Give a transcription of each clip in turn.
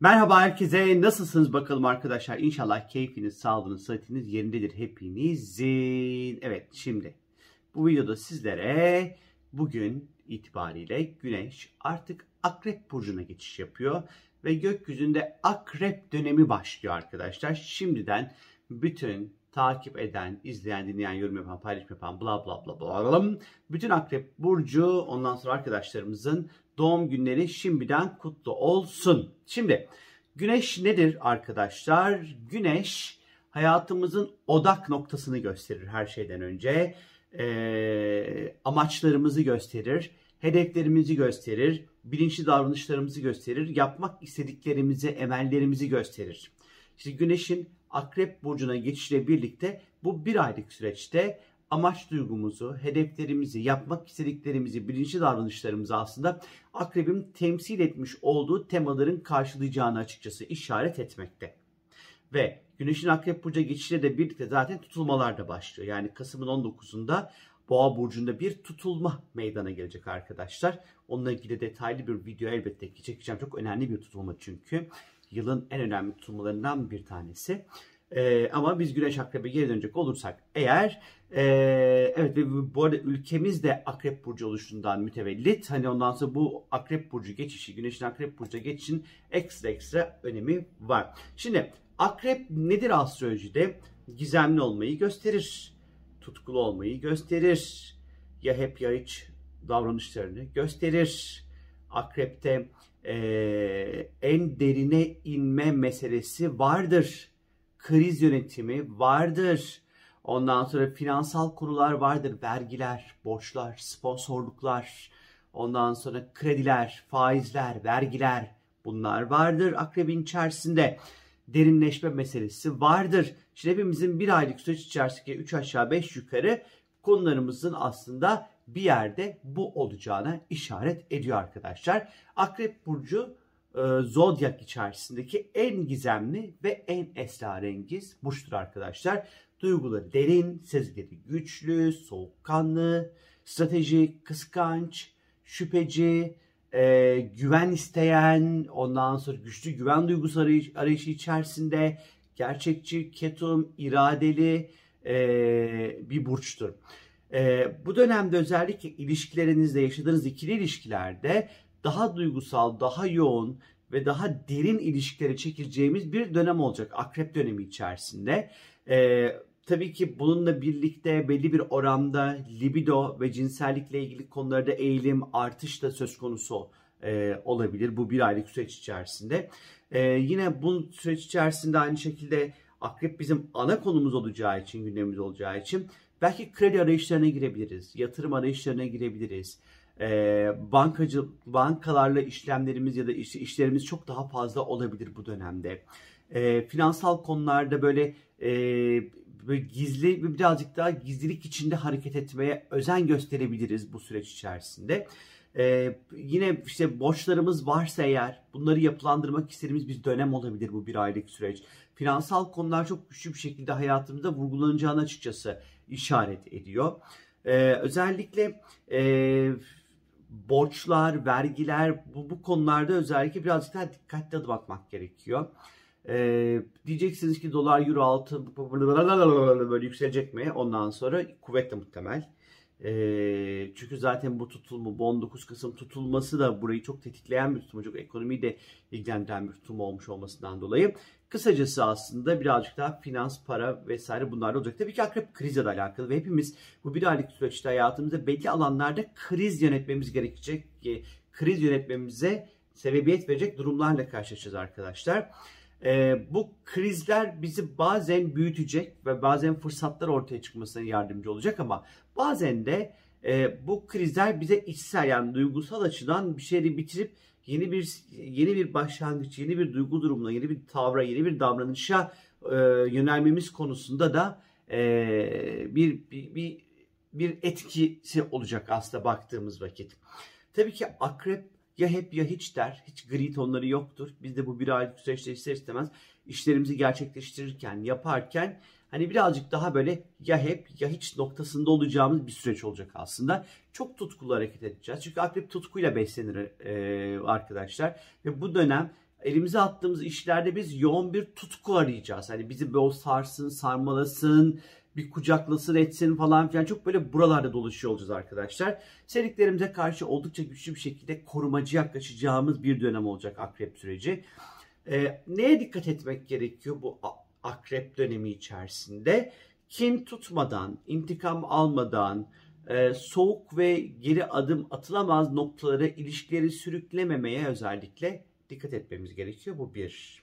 Merhaba herkese. Nasılsınız bakalım arkadaşlar? İnşallah keyfiniz, sağlığınız, sıhhatiniz yerindedir hepinizin. Evet şimdi bu videoda sizlere bugün itibariyle Güneş artık Akrep Burcu'na geçiş yapıyor. Ve gökyüzünde Akrep dönemi başlıyor arkadaşlar. Şimdiden bütün takip eden, izleyen, dinleyen, yorum yapan, paylaşım yapan, bla bla bla bla. Bütün Akrep Burcu, ondan sonra arkadaşlarımızın doğum günleri şimdiden kutlu olsun. Şimdi Güneş nedir arkadaşlar? Güneş hayatımızın odak noktasını gösterir her şeyden önce. Ee, amaçlarımızı gösterir, hedeflerimizi gösterir, bilinçli davranışlarımızı gösterir, yapmak istediklerimizi, emellerimizi gösterir. İşte Güneş'in Akrep Burcu'na geçişle birlikte bu bir aylık süreçte amaç duygumuzu, hedeflerimizi, yapmak istediklerimizi, bilinçli davranışlarımızı aslında akrebin temsil etmiş olduğu temaların karşılayacağını açıkçası işaret etmekte. Ve Güneş'in Akrep Burcu'na geçişle de birlikte zaten tutulmalar da başlıyor. Yani Kasım'ın 19'unda Boğa Burcu'nda bir tutulma meydana gelecek arkadaşlar. Onunla ilgili detaylı bir video elbette ki çekeceğim. Çok önemli bir tutulma çünkü. Yılın en önemli tutulmalarından bir tanesi. Ee, ama biz Güneş Akrep'e geri dönecek olursak eğer e, evet ve bu arada ülkemiz de Akrep Burcu oluşundan mütevellit. Hani ondan sonra bu Akrep Burcu geçişi, Güneş'in Akrep Burcu'na geçişin ekstra ekstra önemi var. Şimdi Akrep nedir astrolojide? Gizemli olmayı gösterir. Tutkulu olmayı gösterir. Ya hep ya hiç davranışlarını gösterir. Akrep'te e, en derine inme meselesi vardır kriz yönetimi vardır. Ondan sonra finansal kurular vardır. Vergiler, borçlar, sponsorluklar, ondan sonra krediler, faizler, vergiler bunlar vardır akrebin içerisinde. Derinleşme meselesi vardır. Şimdi hepimizin bir aylık süreç içerisinde 3 aşağı 5 yukarı konularımızın aslında bir yerde bu olacağına işaret ediyor arkadaşlar. Akrep Burcu e, zodyak içerisindeki en gizemli ve en esrarengiz burçtur arkadaşlar. Duyguları derin, sezgileri güçlü, soğukkanlı, stratejik, kıskanç, şüpheci, e, güven isteyen, ondan sonra güçlü güven duygusu arayışı içerisinde gerçekçi, ketum, iradeli e, bir burçtur. E, bu dönemde özellikle ilişkilerinizde yaşadığınız ikili ilişkilerde daha duygusal, daha yoğun ve daha derin ilişkilere çekileceğimiz bir dönem olacak akrep dönemi içerisinde. Ee, tabii ki bununla birlikte belli bir oranda libido ve cinsellikle ilgili konularda eğilim, artış da söz konusu e, olabilir bu bir aylık süreç içerisinde. E, yine bu süreç içerisinde aynı şekilde akrep bizim ana konumuz olacağı için, gündemimiz olacağı için belki kredi arayışlarına girebiliriz, yatırım arayışlarına girebiliriz e, bankacı bankalarla işlemlerimiz ya da iş, işlerimiz çok daha fazla olabilir bu dönemde. E, finansal konularda böyle, e, böyle gizli ve birazcık daha gizlilik içinde hareket etmeye özen gösterebiliriz bu süreç içerisinde. Ee, yine işte borçlarımız varsa eğer bunları yapılandırmak istediğimiz bir dönem olabilir bu bir aylık süreç. Finansal konular çok güçlü bir şekilde hayatımızda vurgulanacağını açıkçası işaret ediyor. Ee, özellikle e, borçlar, vergiler bu, bu konularda özellikle birazcık daha dikkatli atmak gerekiyor. Ee, diyeceksiniz ki dolar, euro, altın böyle yükselecek mi? Ondan sonra kuvvetle muhtemel. E, çünkü zaten bu tutulma, bu 19 Kasım tutulması da burayı çok tetikleyen bir tutulma, çok ekonomiyi de ilgilendiren bir tutulma olmuş olmasından dolayı. Kısacası aslında birazcık daha finans, para vesaire bunlar olacak. Tabii ki akrep krizle de alakalı ve hepimiz bu bir aylık süreçte hayatımızda belli alanlarda kriz yönetmemiz gerekecek. Kriz yönetmemize sebebiyet verecek durumlarla karşılaşacağız arkadaşlar. E, bu krizler bizi bazen büyütecek ve bazen fırsatlar ortaya çıkmasına yardımcı olacak ama bazen de e, bu krizler bize içsel yani duygusal açıdan bir şeyleri bitirip yeni bir yeni bir başlangıç, yeni bir duygu durumuna, yeni bir tavra, yeni bir davranışa e, yönelmemiz konusunda da e, bir, bir bir bir etkisi olacak aslında baktığımız vakit. Tabii ki akrep ya hep ya hiç der. Hiç gri tonları yoktur. Biz de bu bir aylık süreçte ister istemez işlerimizi gerçekleştirirken, yaparken hani birazcık daha böyle ya hep ya hiç noktasında olacağımız bir süreç olacak aslında. Çok tutkulu hareket edeceğiz. Çünkü akrep tutkuyla beslenir e, arkadaşlar. Ve bu dönem elimize attığımız işlerde biz yoğun bir tutku arayacağız. Hani bizi böyle sarsın, sarmalasın, bir kucaklasın etsin falan filan çok böyle buralarda dolaşıyor olacağız arkadaşlar. Sevdiklerimize karşı oldukça güçlü bir şekilde korumacı yaklaşacağımız bir dönem olacak akrep süreci. Ee, neye dikkat etmek gerekiyor bu akrep dönemi içerisinde? Kin tutmadan, intikam almadan, e, soğuk ve geri adım atılamaz noktalara ilişkileri sürüklememeye özellikle dikkat etmemiz gerekiyor. Bu bir.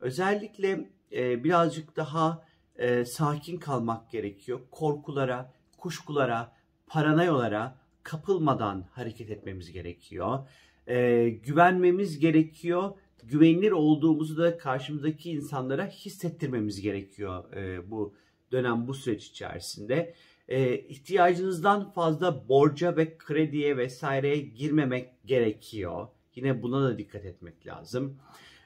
Özellikle e, birazcık daha e, sakin kalmak gerekiyor. Korkulara, kuşkulara, paranoyalara kapılmadan hareket etmemiz gerekiyor. E, güvenmemiz gerekiyor. Güvenilir olduğumuzu da karşımızdaki insanlara hissettirmemiz gerekiyor e, bu dönem, bu süreç içerisinde. E, ihtiyacınızdan fazla borca ve krediye vesaireye girmemek gerekiyor. Yine buna da dikkat etmek lazım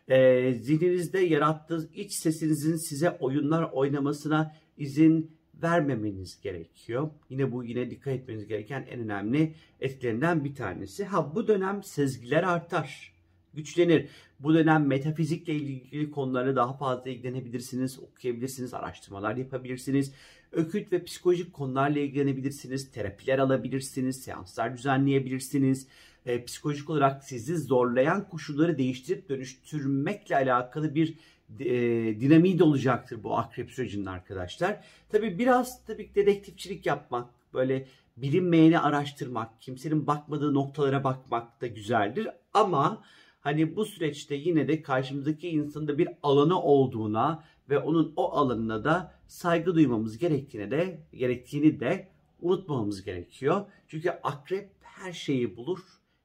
e, zihninizde yarattığınız iç sesinizin size oyunlar oynamasına izin vermemeniz gerekiyor. Yine bu yine dikkat etmeniz gereken en önemli etkilerinden bir tanesi. Ha bu dönem sezgiler artar, güçlenir. Bu dönem metafizikle ilgili konulara daha fazla ilgilenebilirsiniz, okuyabilirsiniz, araştırmalar yapabilirsiniz. Ökült ve psikolojik konularla ilgilenebilirsiniz, terapiler alabilirsiniz, seanslar düzenleyebilirsiniz e, psikolojik olarak sizi zorlayan koşulları değiştirip dönüştürmekle alakalı bir e, dinamiği de olacaktır bu akrep sürecinin arkadaşlar. Tabi biraz tabii dedektifçilik yapmak, böyle bilinmeyeni araştırmak, kimsenin bakmadığı noktalara bakmak da güzeldir. Ama hani bu süreçte yine de karşımızdaki insanın da bir alanı olduğuna ve onun o alanına da saygı duymamız gerektiğini de gerektiğini de unutmamamız gerekiyor. Çünkü akrep her şeyi bulur,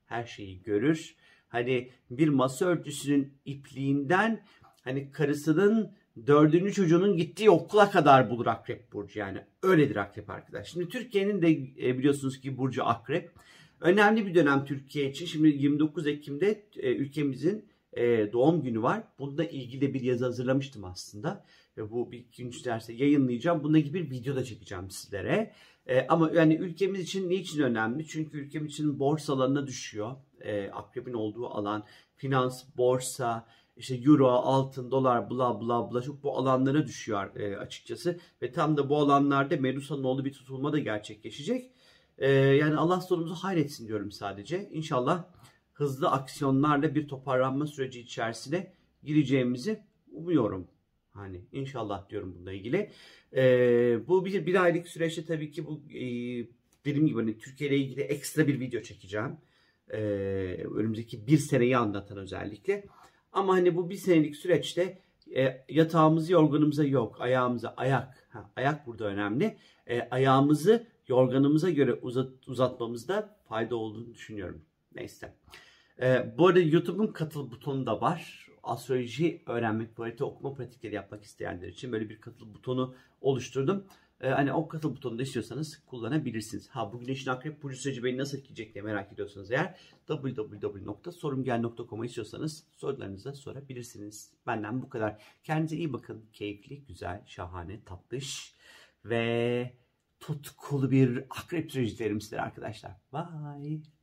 her şeyi görür. Hani bir masa örtüsünün ipliğinden hani karısının dördüncü çocuğunun gittiği okula kadar bulur Akrep Burcu. Yani öyledir Akrep arkadaş. Şimdi Türkiye'nin de e, biliyorsunuz ki Burcu Akrep. Önemli bir dönem Türkiye için. Şimdi 29 Ekim'de e, ülkemizin e, doğum günü var. Bunda ilgili bir yazı hazırlamıştım aslında. Ve bu bir ikinci derste yayınlayacağım. Bununla gibi bir video da çekeceğim sizlere. E, ama yani ülkemiz için niçin önemli? Çünkü ülkemiz için borsa alanına düşüyor. E, akrebin olduğu alan, finans, borsa, işte euro, altın, dolar, bla bla bla çok bu alanlara düşüyor açıkçası. Ve tam da bu alanlarda Medusa'nın olduğu bir tutulma da gerçekleşecek. E, yani Allah sonumuzu hayretsin diyorum sadece. İnşallah hızlı aksiyonlarla bir toparlanma süreci içerisine gireceğimizi umuyorum. Hani inşallah diyorum bununla ilgili. Ee, bu bir, bir aylık süreçte tabii ki bu e, dediğim gibi hani Türkiye ile ilgili ekstra bir video çekeceğim. Ee, önümüzdeki bir seneyi anlatan özellikle. Ama hani bu bir senelik süreçte e, yatağımız yorganımıza yok. Ayağımıza ayak. Ha, ayak burada önemli. E, ayağımızı yorganımıza göre uzat, uzatmamızda fayda olduğunu düşünüyorum. Neyse. E, bu arada YouTube'un katıl butonu da var astroloji öğrenmek, harita okuma pratikleri yapmak isteyenler için böyle bir katıl butonu oluşturdum. Ee, hani o katıl butonunu da istiyorsanız kullanabilirsiniz. Ha bu güneşin akrep burcu süreci beni nasıl etkileyecek diye merak ediyorsanız eğer www.sorumgel.com'a istiyorsanız sorularınızı sorabilirsiniz. Benden bu kadar. Kendinize iyi bakın. Keyifli, güzel, şahane, tatlış ve tutkulu bir akrep sizlere arkadaşlar. Bye.